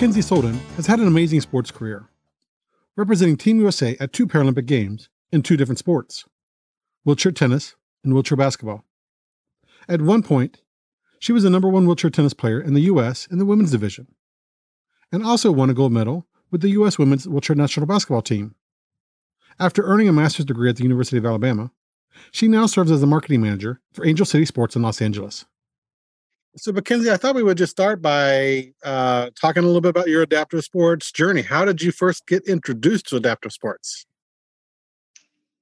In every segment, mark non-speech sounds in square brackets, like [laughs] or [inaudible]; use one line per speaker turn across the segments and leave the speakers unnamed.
Mackenzie Soldan has had an amazing sports career, representing Team USA at two Paralympic Games in two different sports wheelchair tennis and wheelchair basketball. At one point, she was the number one wheelchair tennis player in the U.S. in the women's division, and also won a gold medal with the U.S. women's wheelchair national basketball team. After earning a master's degree at the University of Alabama, she now serves as the marketing manager for Angel City Sports in Los Angeles. So, Mackenzie, I thought we would just start by uh, talking a little bit about your adaptive sports journey. How did you first get introduced to adaptive sports?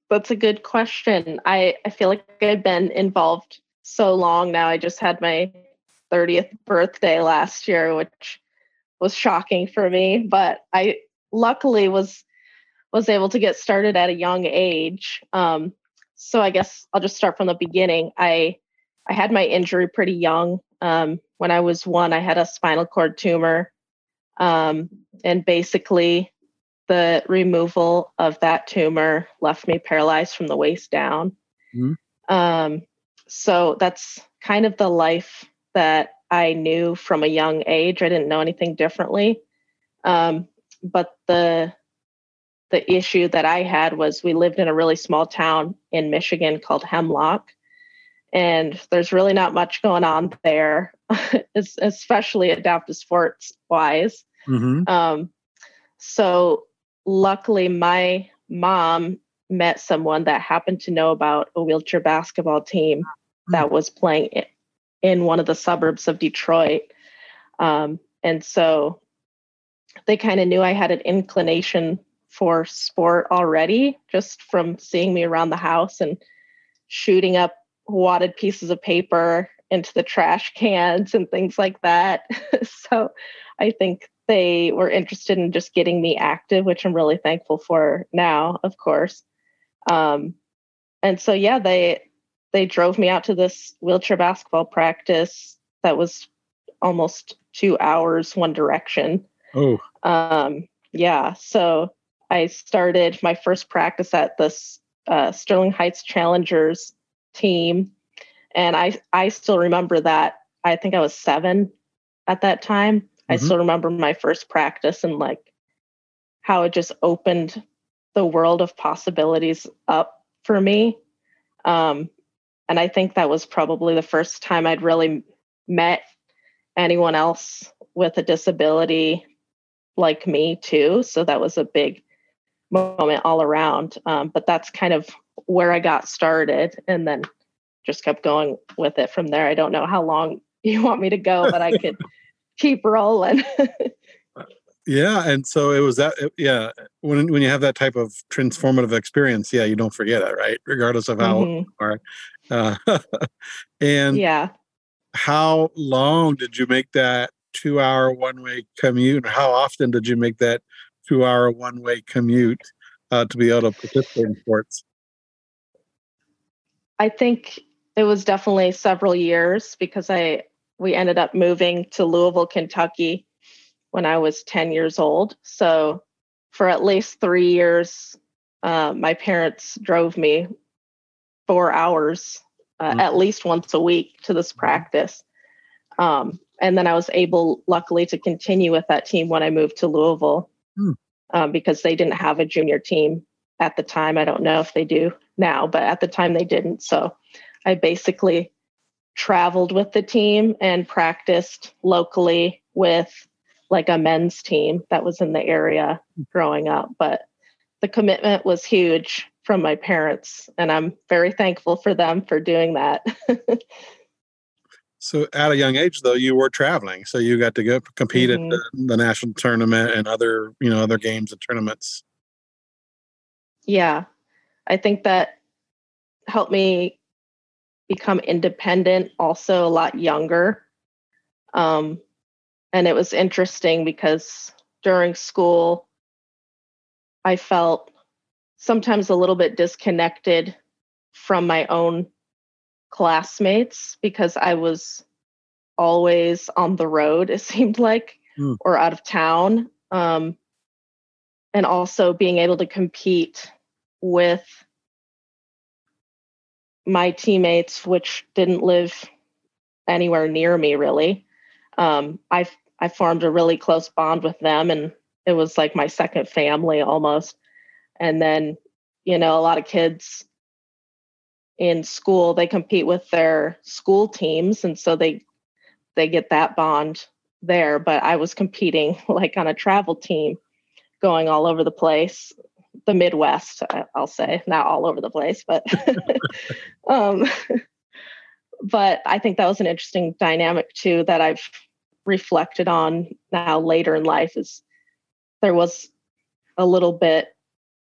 That's a good question. I, I feel like I've been involved so long now. I just had my 30th birthday last year, which was shocking for me, but I luckily was was able to get started at a young age. Um, so I guess I'll just start from the beginning. I I had my injury pretty young. Um, when I was one, I had a spinal cord tumor. Um, and basically, the removal of that tumor left me paralyzed from the waist down. Mm-hmm. Um, so that's kind of the life that I knew from a young age. I didn't know anything differently. Um, but the the issue that I had was we lived in a really small town in Michigan called Hemlock, and there's really not much going on there, [laughs] especially adaptive sports wise. Mm-hmm. Um, so luckily, my mom met someone that happened to know about a wheelchair basketball team mm-hmm. that was playing in one of the suburbs of Detroit. Um, and so they kind of knew I had an inclination for sport already, just from seeing me around the house and shooting up wadded pieces of paper into the trash cans and things like that. [laughs] so I think they were interested in just getting me active, which I'm really thankful for now, of course. Um, and so yeah, they they drove me out to this wheelchair basketball practice that was almost two hours one direction.
Oh.
Um, yeah. So I started my first practice at this uh, Sterling Heights Challengers team. And I, I still remember that. I think I was seven at that time. Mm-hmm. I still remember my first practice and like how it just opened the world of possibilities up for me. Um, and I think that was probably the first time I'd really met anyone else with a disability like me, too. So that was a big moment all around. Um, but that's kind of where I got started and then just kept going with it from there. I don't know how long [laughs] you want me to go, but I could [laughs] keep rolling. [laughs]
yeah. And so it was that, yeah. When, when you have that type of transformative experience, yeah, you don't forget it, right? Regardless of how mm-hmm. are. Uh, and
yeah.
How long did you make that two hour one way commute? How often did you make that two hour one way commute uh, to be able to participate in sports?
I think it was definitely several years because I we ended up moving to Louisville, Kentucky when I was 10 years old. So for at least three years, uh, my parents drove me four hours uh, mm-hmm. at least once a week to this practice. Um, and then I was able, luckily, to continue with that team when I moved to Louisville mm. um, because they didn't have a junior team at the time. I don't know if they do now, but at the time they didn't. So I basically traveled with the team and practiced locally with like a men's team that was in the area growing up. But the commitment was huge from my parents, and I'm very thankful for them for doing that. [laughs]
so, at a young age, though, you were traveling, so you got to go compete mm-hmm. at the, the national tournament and other, you know, other games and tournaments.
Yeah, I think that helped me become independent also a lot younger. Um, and it was interesting because during school, I felt sometimes a little bit disconnected from my own classmates because I was always on the road, it seemed like, mm. or out of town. Um, and also being able to compete with my teammates, which didn't live anywhere near me really. Um, I I formed a really close bond with them, and it was like my second family almost. And then, you know, a lot of kids in school they compete with their school teams, and so they they get that bond there. But I was competing [laughs] like on a travel team, going all over the place, the Midwest, I'll say, not all over the place, but [laughs] um, but I think that was an interesting dynamic too that I've reflected on now later in life is there was a little bit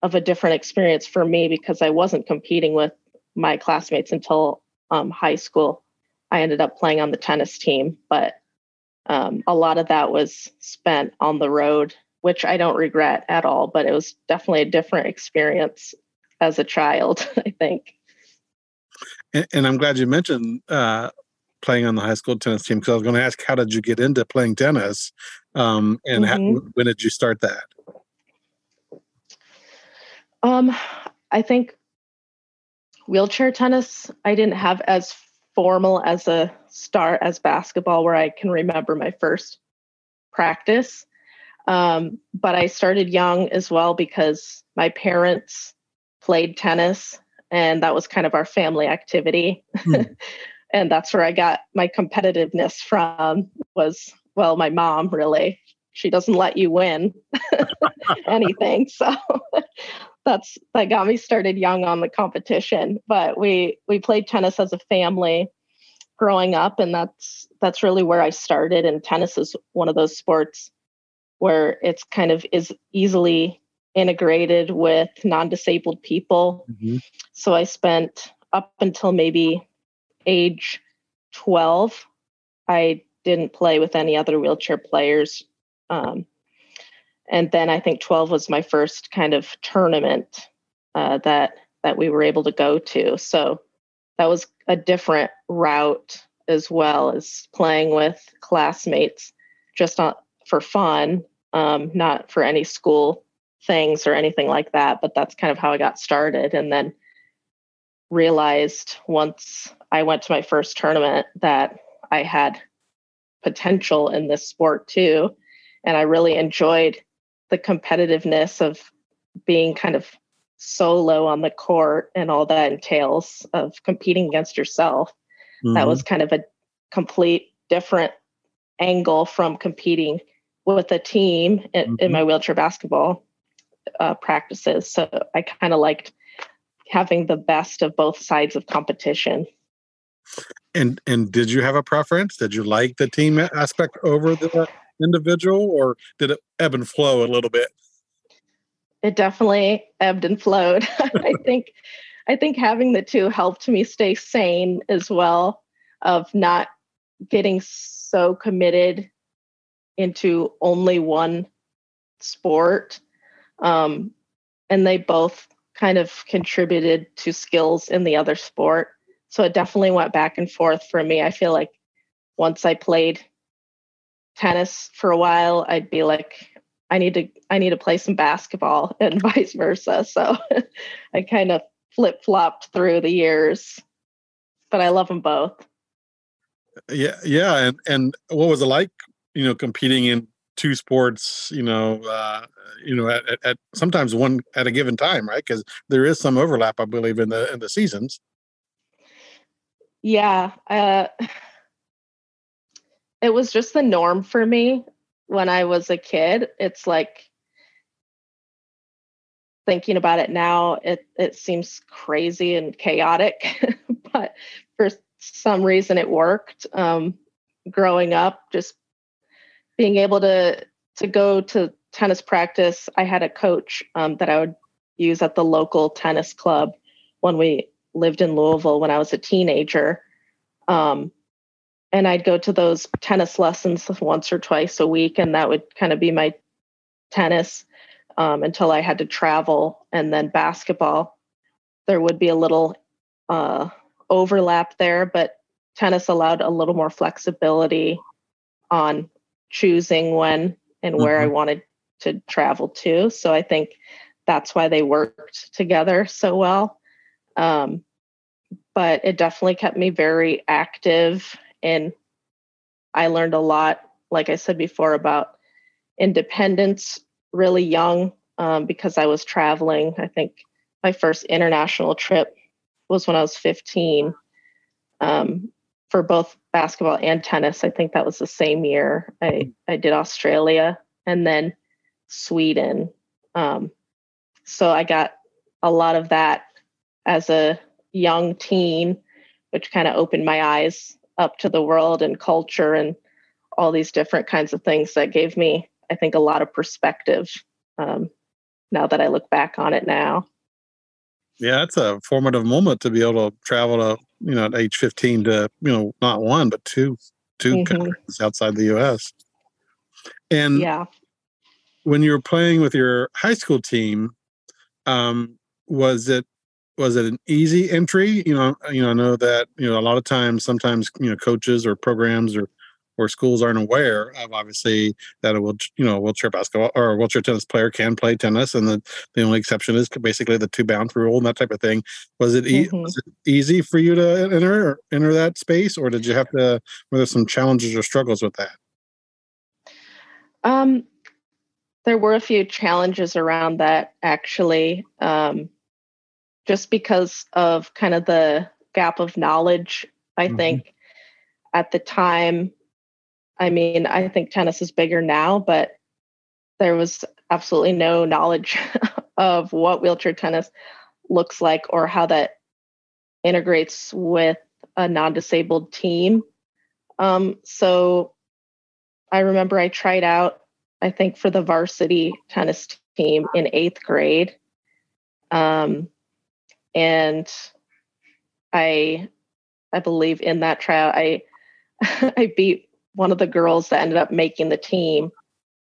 of a different experience for me because I wasn't competing with my classmates until um, high school. I ended up playing on the tennis team, but um, a lot of that was spent on the road, which I don't regret at all. But it was definitely a different experience as a child, [laughs] I think.
And, and I'm glad you mentioned uh, playing on the high school tennis team because I was going to ask, how did you get into playing tennis, um, and mm-hmm. how, when did you start that?
Um, I think wheelchair tennis I didn't have as formal as a start as basketball, where I can remember my first practice. Um, but I started young as well because my parents played tennis and that was kind of our family activity. Hmm. [laughs] and that's where i got my competitiveness from was well my mom really. She doesn't let you win [laughs] anything. So [laughs] that's that got me started young on the competition. But we we played tennis as a family growing up and that's that's really where i started. And tennis is one of those sports where it's kind of is easily integrated with non-disabled people. Mm-hmm. So I spent up until maybe age 12, I didn't play with any other wheelchair players. Um, and then I think 12 was my first kind of tournament uh, that that we were able to go to. So that was a different route as well as playing with classmates just on, for fun, um, not for any school things or anything like that, but that's kind of how I got started. And then realized once I went to my first tournament that I had potential in this sport too. And I really enjoyed the competitiveness of being kind of solo on the court and all that entails of competing against yourself. Mm-hmm. That was kind of a complete different angle from competing with a team in, mm-hmm. in my wheelchair basketball uh, practices. So I kind of liked having the best of both sides of competition.
And and did you have a preference? Did you like the team aspect over the individual, or did it ebb and flow a little bit?
It definitely ebbed and flowed. [laughs] I think I think having the two helped me stay sane as well, of not getting so committed into only one sport um, and they both kind of contributed to skills in the other sport. So it definitely went back and forth for me. I feel like once I played tennis for a while, I'd be like, I need to I need to play some basketball [laughs] and vice versa. So [laughs] I kind of flip flopped through the years, but I love them both.
Yeah, yeah, and and what was it like? You know, competing in two sports, you know, uh, you know, at, at, at, sometimes one at a given time, right? Because there is some overlap, I believe, in the in the seasons.
Yeah, uh, it was just the norm for me when I was a kid. It's like thinking about it now, it it seems crazy and chaotic, [laughs] but for some reason it worked. Um, growing up, just being able to to go to tennis practice, I had a coach um, that I would use at the local tennis club when we lived in Louisville when I was a teenager. Um, and I'd go to those tennis lessons once or twice a week, and that would kind of be my tennis um, until I had to travel, and then basketball. There would be a little uh, overlap there, but tennis allowed a little more flexibility on choosing when and where mm-hmm. I wanted to travel to. So I think that's why they worked together so well. Um, but it definitely kept me very active and I learned a lot, like I said before, about independence really young um, because I was traveling. I think my first international trip was when I was 15 um, for both basketball and tennis. I think that was the same year. I, I did Australia and then Sweden. Um, so I got a lot of that as a young teen, which kind of opened my eyes up to the world and culture and all these different kinds of things that gave me, I think, a lot of perspective um, now that I look back on it now.
Yeah, it's a formative moment to be able to travel to, you know, at age 15 to, you know, not one, but two, two mm-hmm. countries outside the US. And yeah. when you were playing with your high school team, um, was it was it an easy entry? You know, you know, I know that you know a lot of times, sometimes you know, coaches or programs or or schools aren't aware of obviously that a you know wheelchair basketball or a wheelchair tennis player can play tennis, and the the only exception is basically the two bounce rule and that type of thing. Was it, e- mm-hmm. was it easy for you to enter enter that space, or did you have to? Were there some challenges or struggles with that?
Um, there were a few challenges around that actually. Um, just because of kind of the gap of knowledge. I mm-hmm. think at the time, I mean, I think tennis is bigger now, but there was absolutely no knowledge [laughs] of what wheelchair tennis looks like or how that integrates with a non disabled team. Um, so I remember I tried out, I think, for the varsity tennis team in eighth grade. Um, and I I believe in that trial I [laughs] I beat one of the girls that ended up making the team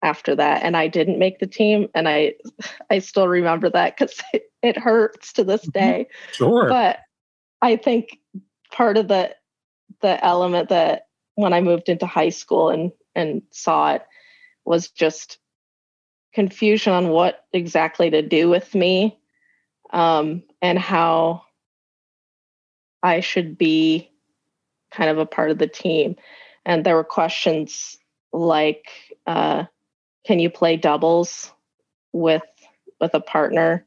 after that and I didn't make the team and I [laughs] I still remember that cuz [laughs] it, it, hurts to this mm-hmm. day.
Sure.
But I think part of the the element that when I moved into high school and and saw it was just confusion on what exactly to do with me um, and how I should be kind of a part of the team. And there were questions like, uh, "Can you play doubles with with a partner?"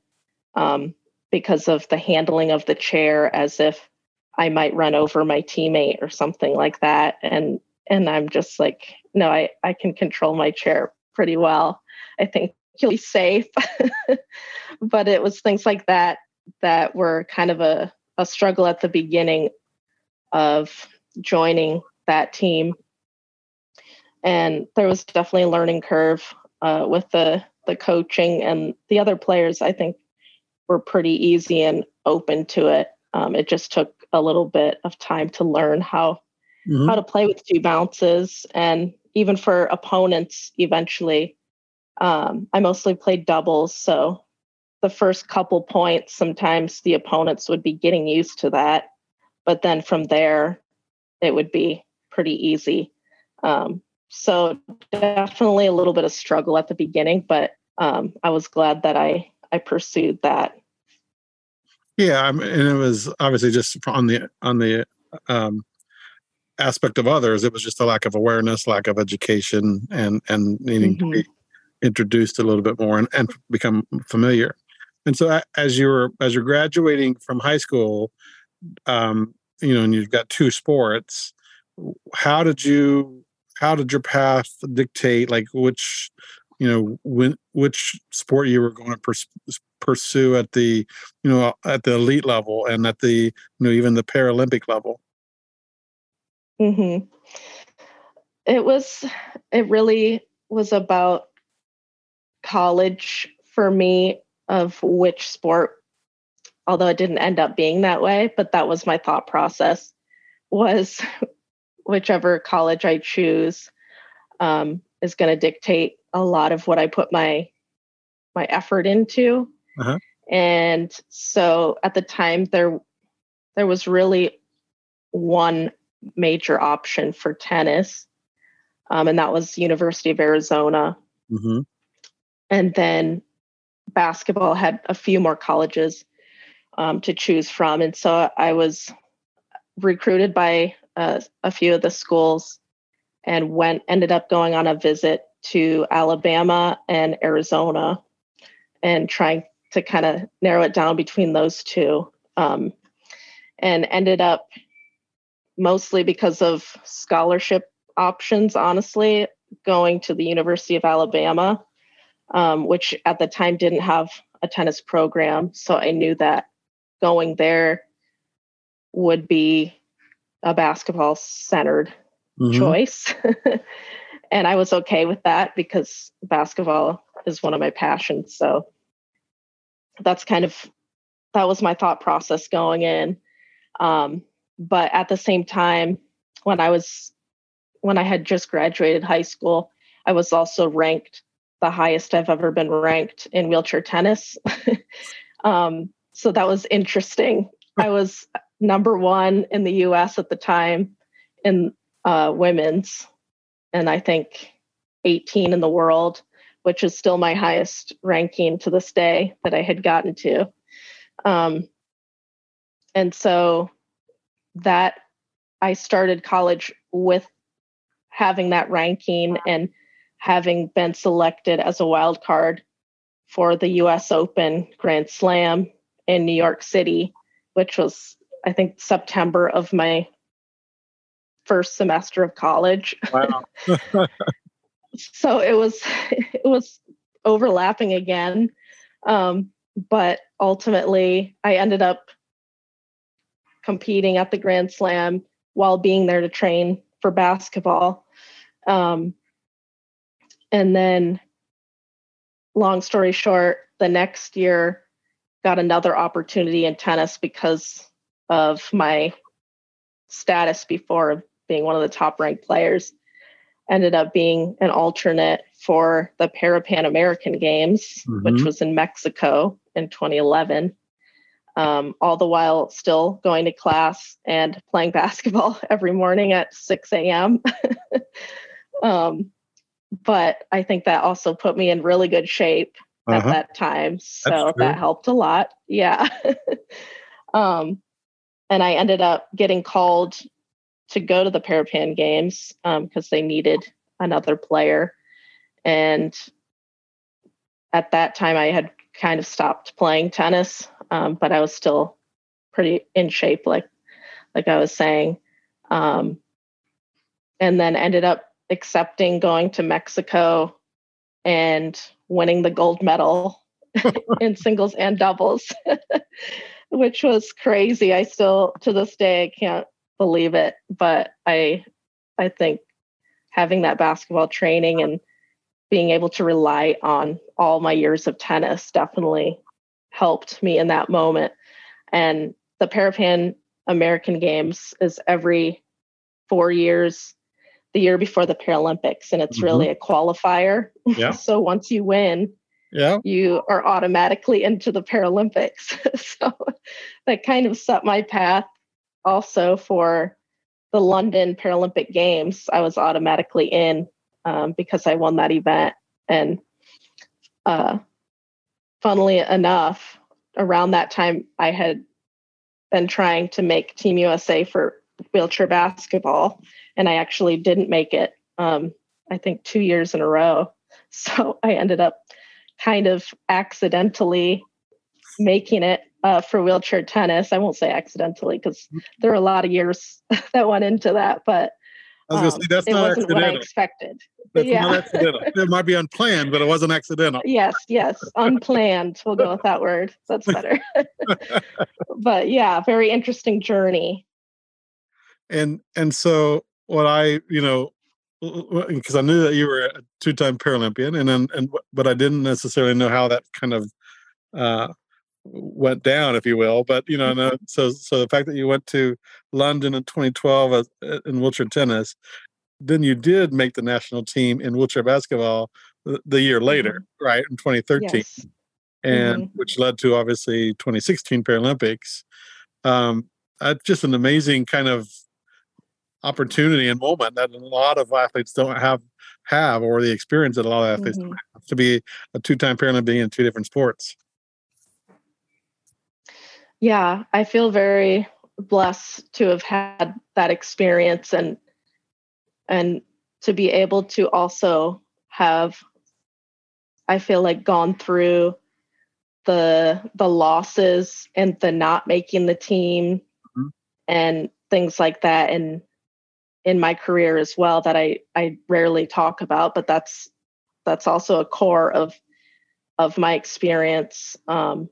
Um, because of the handling of the chair, as if I might run over my teammate or something like that. And and I'm just like, no, I I can control my chair pretty well. I think you'll be safe. [laughs] but it was things like that that were kind of a, a struggle at the beginning of joining that team. And there was definitely a learning curve uh, with the the coaching and the other players. I think were pretty easy and open to it. Um, it just took a little bit of time to learn how mm-hmm. how to play with two bounces, and even for opponents, eventually um, I mostly played doubles, so the first couple points, sometimes the opponents would be getting used to that, but then from there, it would be pretty easy. Um, so definitely a little bit of struggle at the beginning, but um, I was glad that I I pursued that.
Yeah, and it was obviously just on the on the um, aspect of others. It was just a lack of awareness, lack of education, and and needing mm-hmm. to be introduced a little bit more and, and become familiar. And so as you're as you're graduating from high school, um, you know, and you've got two sports, how did you how did your path dictate like which you know when which sport you were going to pers- pursue at the you know at the elite level and at the you know even the paralympic level?
Mhm it was it really was about college for me of which sport although it didn't end up being that way but that was my thought process was [laughs] whichever college i choose um, is going to dictate a lot of what I put my my effort into. Uh-huh. And so at the time there there was really one major option for tennis. Um, and that was University of Arizona. Mm-hmm. And then basketball had a few more colleges um, to choose from. And so I was recruited by uh, a few of the schools and went ended up going on a visit to Alabama and Arizona and trying to kind of narrow it down between those two um, and ended up mostly because of scholarship options honestly going to the university of alabama um, which at the time didn't have a tennis program. So i knew that going there would be a basketball centered mm-hmm. choice. [laughs] and I was okay with that because basketball is one of my passions. So that's kind of that was my thought process going in. Um, but at the same time, when I was when I had just graduated high school, I was also ranked the highest I've ever been ranked in wheelchair tennis. [laughs] um, so that was interesting. I was number one in the US at the time in uh, women's, and I think 18 in the world, which is still my highest ranking to this day that I had gotten to. Um, and so that I started college with having that ranking and having been selected as a wild card for the US Open Grand Slam in New York City, which was, I think, September of my first semester of college. Wow. [laughs] so it was it was overlapping again. Um, but ultimately I ended up competing at the Grand Slam while being there to train for basketball. Um, and then long story short, the next year got another opportunity in tennis because of my status before being one of the top ranked players. Ended up being an alternate for the Para Pan American Games, mm-hmm. which was in Mexico in 2011. Um, all the while still going to class and playing [laughs] basketball every morning at 6 a.m. [laughs] um, but I think that also put me in really good shape uh-huh. at that time. So that helped a lot. Yeah. [laughs] um, and I ended up getting called to go to the Parapan games because um, they needed another player. And at that time, I had kind of stopped playing tennis, um, but I was still pretty in shape, like like I was saying. Um, and then ended up accepting going to Mexico and winning the gold medal [laughs] in singles and doubles, [laughs] which was crazy. I still, to this day, I can't believe it. But I, I think having that basketball training and being able to rely on all my years of tennis definitely helped me in that moment. And the Parapan American Games is every four years the year before the Paralympics, and it's mm-hmm. really a qualifier. Yeah. [laughs] so once you win, yeah, you are automatically into the Paralympics. [laughs] so that kind of set my path also for the London Paralympic Games. I was automatically in um, because I won that event, and uh, funnily enough, around that time, I had been trying to make Team USA for wheelchair basketball and I actually didn't make it. Um, I think two years in a row. [laughs] So I ended up kind of accidentally making it uh, for wheelchair tennis. I won't say accidentally because there are a lot of years [laughs] that went into that, but
I was going to say that's um, not accidental.
What I expected.
That's yeah. not accidental. [laughs] It might be unplanned, but it wasn't accidental.
Yes, yes, unplanned. We'll go with that word. That's [laughs] better. but yeah, very interesting journey.
And and so what I, you know, because I knew that you were a two-time Paralympian, and then and but I didn't necessarily know how that kind of uh, went down, if you will. But you know, mm-hmm. so so the fact that you went to London in 2012 uh, in wheelchair tennis, then you did make the national team in wheelchair basketball the year later, mm-hmm. right in 2013, yes. and mm-hmm. which led to obviously 2016 Paralympics. Um, that's just an amazing kind of opportunity and moment that a lot of athletes don't have have or the experience that a lot of athletes mm-hmm. have to be a two-time Paralympian in two different sports.
Yeah, I feel very blessed to have had that experience and and to be able to also have I feel like gone through the the losses and the not making the team mm-hmm. and things like that and in my career as well that I I rarely talk about but that's that's also a core of of my experience um,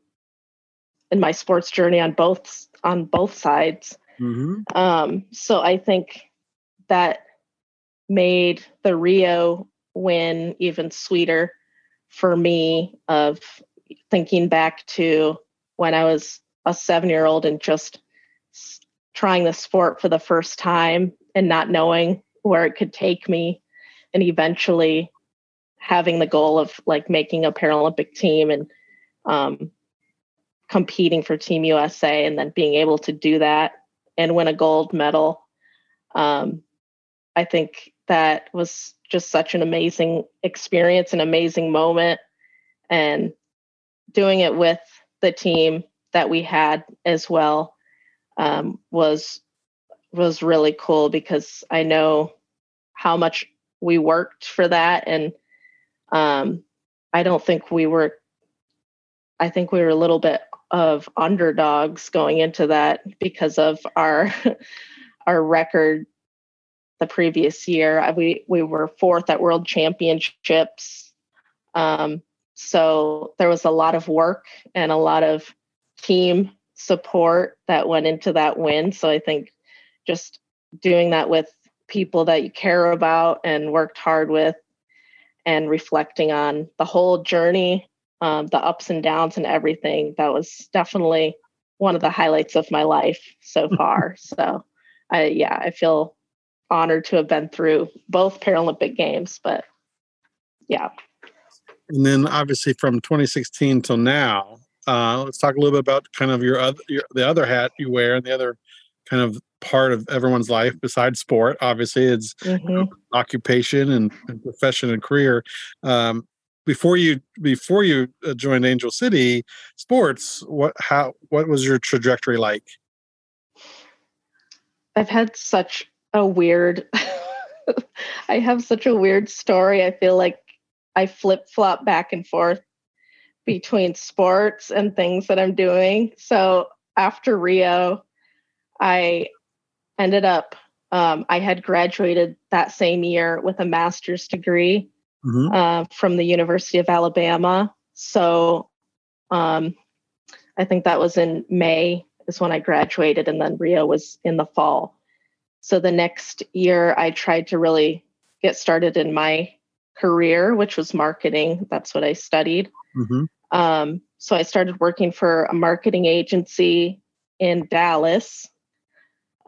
in my sports journey on both on both sides mm-hmm. um, so I think that made the Rio win even sweeter for me of thinking back to when I was a seven year old and just trying the sport for the first time and not knowing where it could take me and eventually having the goal of like making a paralympic team and um, competing for team usa and then being able to do that and win a gold medal um, i think that was just such an amazing experience an amazing moment and doing it with the team that we had as well um, was was really cool because I know how much we worked for that, and um, I don't think we were. I think we were a little bit of underdogs going into that because of our [laughs] our record the previous year. We we were fourth at World Championships. Um, so there was a lot of work and a lot of team support that went into that win. So I think just doing that with people that you care about and worked hard with and reflecting on the whole journey, um, the ups and downs and everything, that was definitely one of the highlights of my life so [laughs] far. so I yeah, I feel honored to have been through both Paralympic games, but yeah,
and then obviously from 2016 till now, uh, let's talk a little bit about kind of your other your, the other hat you wear and the other kind of part of everyone's life besides sport. Obviously, it's mm-hmm. occupation and, and, profession and career. Um, before you before you uh, joined Angel City Sports, what how what was your trajectory like?
I've had such a weird [laughs] I have such a weird story. I feel like I flip flop back and forth between sports and things that I'm doing. So after Rio, I ended up, um, I had graduated that same year with a master's degree mm-hmm. uh, from the University of Alabama. So um, I think that was in May, is when I graduated, and then Rio was in the fall. So the next year, I tried to really get started in my career, which was marketing. That's what I studied. Mm-hmm. Um, so I started working for a marketing agency in Dallas,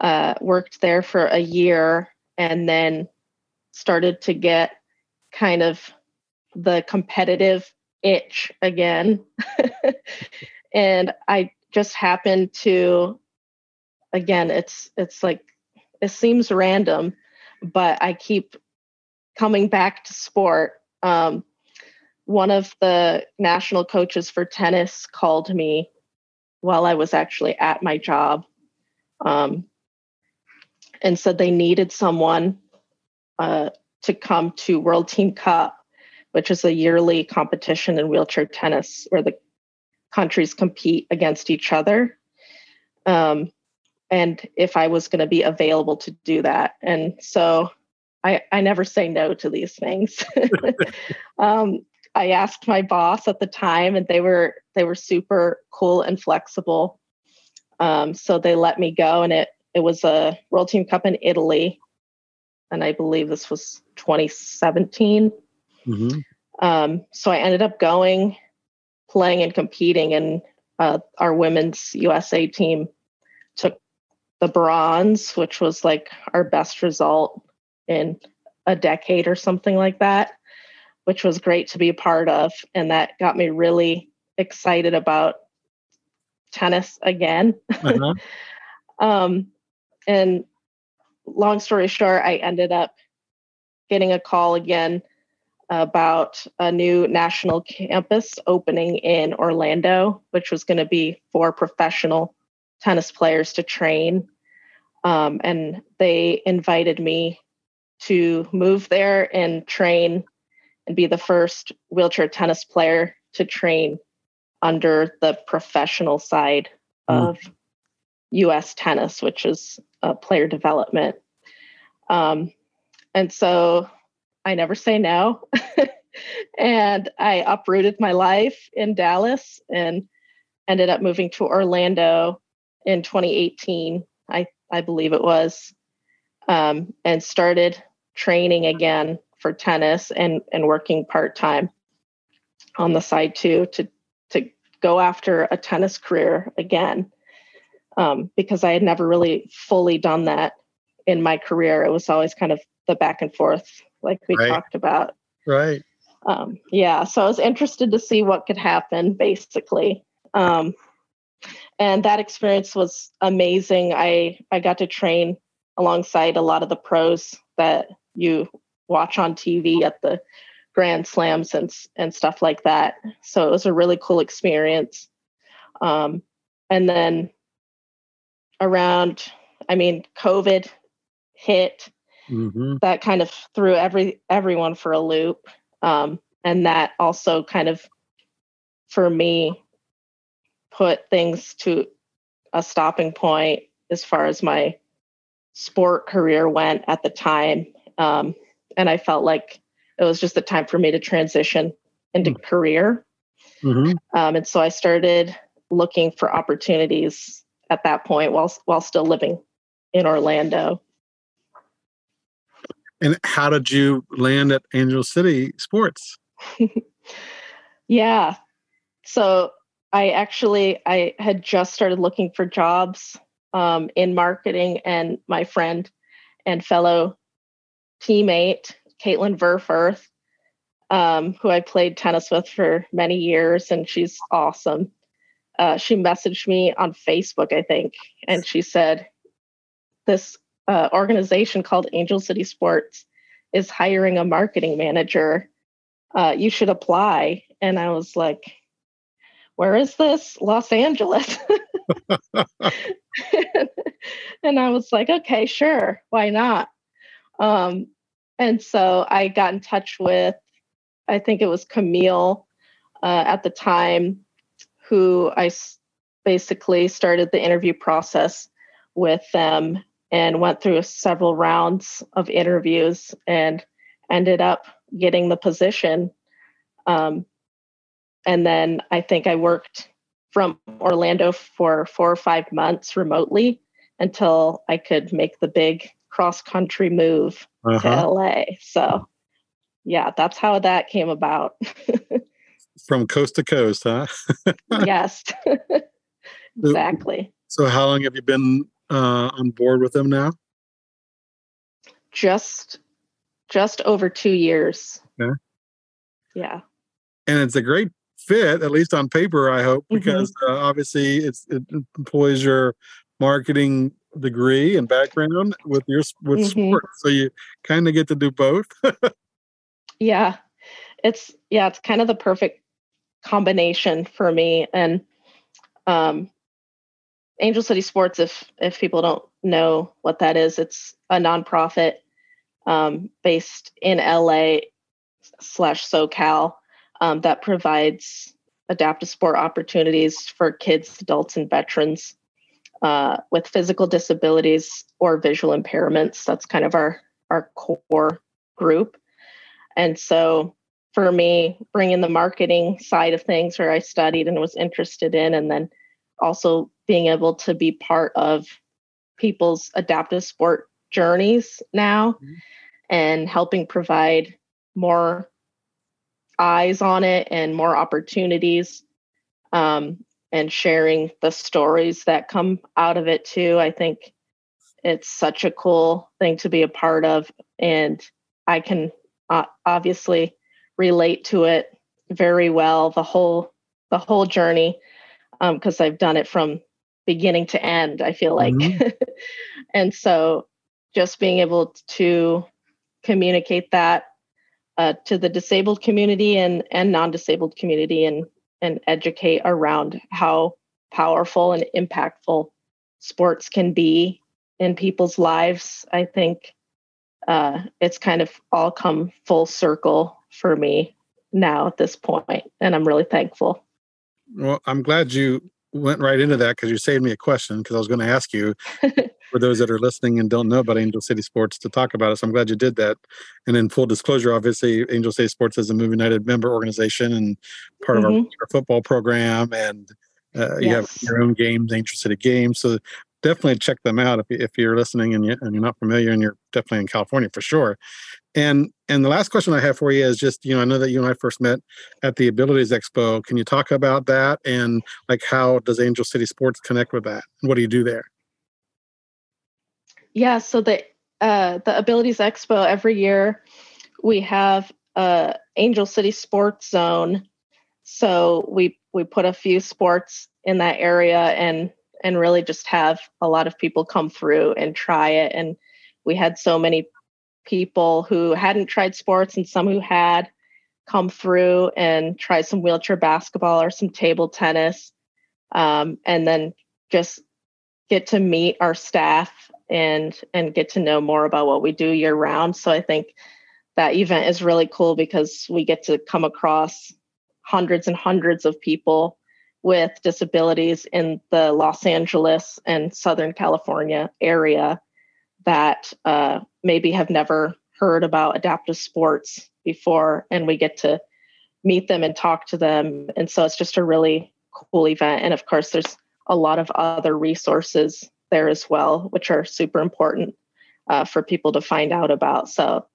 uh, worked there for a year, and then started to get kind of the competitive itch again. [laughs] and I just happened to again it's it's like it seems random but I keep coming back to sport, um, one of the national coaches for tennis called me while I was actually at my job um, and said they needed someone uh, to come to World Team Cup, which is a yearly competition in wheelchair tennis where the countries compete against each other. Um, and if I was going to be available to do that. And so I, I never say no to these things. [laughs] um, I asked my boss at the time, and they were they were super cool and flexible. Um, so they let me go, and it it was a World Team Cup in Italy, and I believe this was 2017. Mm-hmm. Um, so I ended up going, playing and competing, and uh, our women's USA team took the bronze, which was like our best result in a decade or something like that. Which was great to be a part of. And that got me really excited about tennis again. Uh-huh. [laughs] um, and long story short, I ended up getting a call again about a new national campus opening in Orlando, which was going to be for professional tennis players to train. Um, and they invited me to move there and train and be the first wheelchair tennis player to train under the professional side mm. of US tennis, which is uh, player development. Um, and so I never say no. [laughs] and I uprooted my life in Dallas and ended up moving to Orlando in 2018. I, I believe it was, um, and started training again for tennis and, and working part time on the side too to, to go after a tennis career again. Um, because I had never really fully done that in my career. It was always kind of the back and forth, like we right. talked about.
Right.
Um, yeah. So I was interested to see what could happen, basically. Um, and that experience was amazing. I I got to train alongside a lot of the pros that you watch on TV at the Grand Slams and and stuff like that. So it was a really cool experience. Um, and then around, I mean, COVID hit. Mm-hmm. That kind of threw every everyone for a loop, um, and that also kind of, for me, put things to a stopping point as far as my sport career went at the time. Um, and I felt like it was just the time for me to transition into mm-hmm. career. Mm-hmm. Um, and so I started looking for opportunities at that point while while still living in Orlando.
And how did you land at Angel City Sports? [laughs]
yeah. So I actually I had just started looking for jobs um, in marketing, and my friend and fellow teammate Kaitlyn Verfuerth, um, who I played tennis with for many years, and she's awesome. Uh, she messaged me on Facebook, I think, and she said, "This uh, organization called Angel City Sports is hiring a marketing manager. Uh, you should apply." And I was like, where is this? Los Angeles. [laughs] [laughs] and I was like, okay, sure, why not? Um, and so I got in touch with, I think it was Camille uh, at the time, who I s- basically started the interview process with them and went through several rounds of interviews and ended up getting the position. Um, and then I think I worked from Orlando for four or five months remotely until I could make the big cross country move uh-huh. to LA. So, yeah, that's how that came about. [laughs]
from coast to coast, huh? [laughs]
yes, [laughs] exactly.
So, how long have you been uh, on board with them now?
Just, just over two years. Okay. Yeah.
And it's a great fit, at least on paper, I hope, mm-hmm. because mm-hmm. uh, obviously it's, it employs your marketing degree and background with your with mm-hmm. sport, so you kind of get to do both. [laughs]
yeah, it's yeah, it's kind of the perfect combination for me. And um, Angel City Sports, if if people don't know what that is, it's a nonprofit um, based in LA slash SoCal um, that provides adaptive sport opportunities for kids, adults, and veterans uh, with physical disabilities or visual impairments. That's kind of our our core group. And so for me, bringing the marketing side of things, where I studied and was interested in, and then also being able to be part of people's adaptive sport journeys now mm-hmm. and helping provide more eyes on it and more opportunities um, and sharing the stories that come out of it too. I think it's such a cool thing to be a part of. And I can uh, obviously relate to it very well the whole the whole journey because um, I've done it from beginning to end. I feel like, mm-hmm. [laughs] and so just being able to communicate that uh, to the disabled community and and non-disabled community and and educate around how powerful and impactful sports can be in people's lives. I think uh, it's kind of all come full circle for me now at this point, and I'm really thankful.
Well, I'm glad you went right into that because you saved me a question because I was going to ask you [laughs] for those that are listening and don't know about Angel City Sports to talk about it. So I'm glad you did that. And in full disclosure, obviously, Angel City Sports is a Move United member organization and part mm-hmm. of our, mm-hmm. football program. And uh, yes. you have your own games, Angel City Games. So definitely check them out if, if you're listening and, you, and you're not familiar and you're definitely in California for sure. And and the last question I have for you is just you know I know that you and I first met at the Abilities Expo. Can you talk about that and like how does Angel City Sports connect with that? And what do you do there?
Yeah, so the uh, the Abilities Expo every year we have a Angel City Sports Zone. So we we put a few sports in that area and and really just have a lot of people come through and try it. And we had so many people who hadn't tried sports and some who had come through and try some wheelchair basketball or some table tennis um, and then just get to meet our staff and and get to know more about what we do year round. So i think that event is really cool because we get to come across hundreds and hundreds of people with disabilities in the los angeles and southern california area that uh, maybe have never heard about adaptive sports before, and we get to meet them and talk to them. And so it's just a really cool event. And of course, there's a lot of other resources there as well, which are super important uh, for people to find out about. So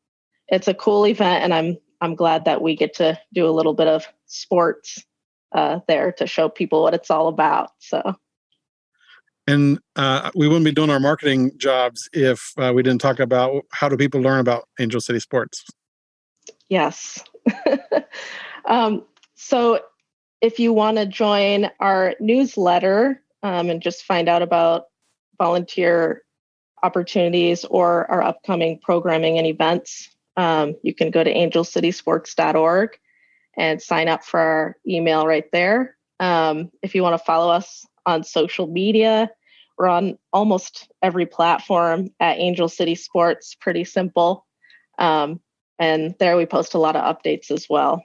it's a cool event, and I'm I'm glad that we get to do a little bit of sports uh, there to show people what it's all about. So
and uh, we wouldn't be doing our marketing jobs if uh, we didn't talk about how do people learn about Angel City Sports.
Yes. [laughs] um, so if you want to join our newsletter um, and just find out about volunteer opportunities or our upcoming programming and events, um, you can go to angelcitysports.org and sign up for our email right there. Um, if you want to follow us on social media, we're on almost every platform at Angel City Sports, pretty simple. Um, and there we post a lot of updates as well.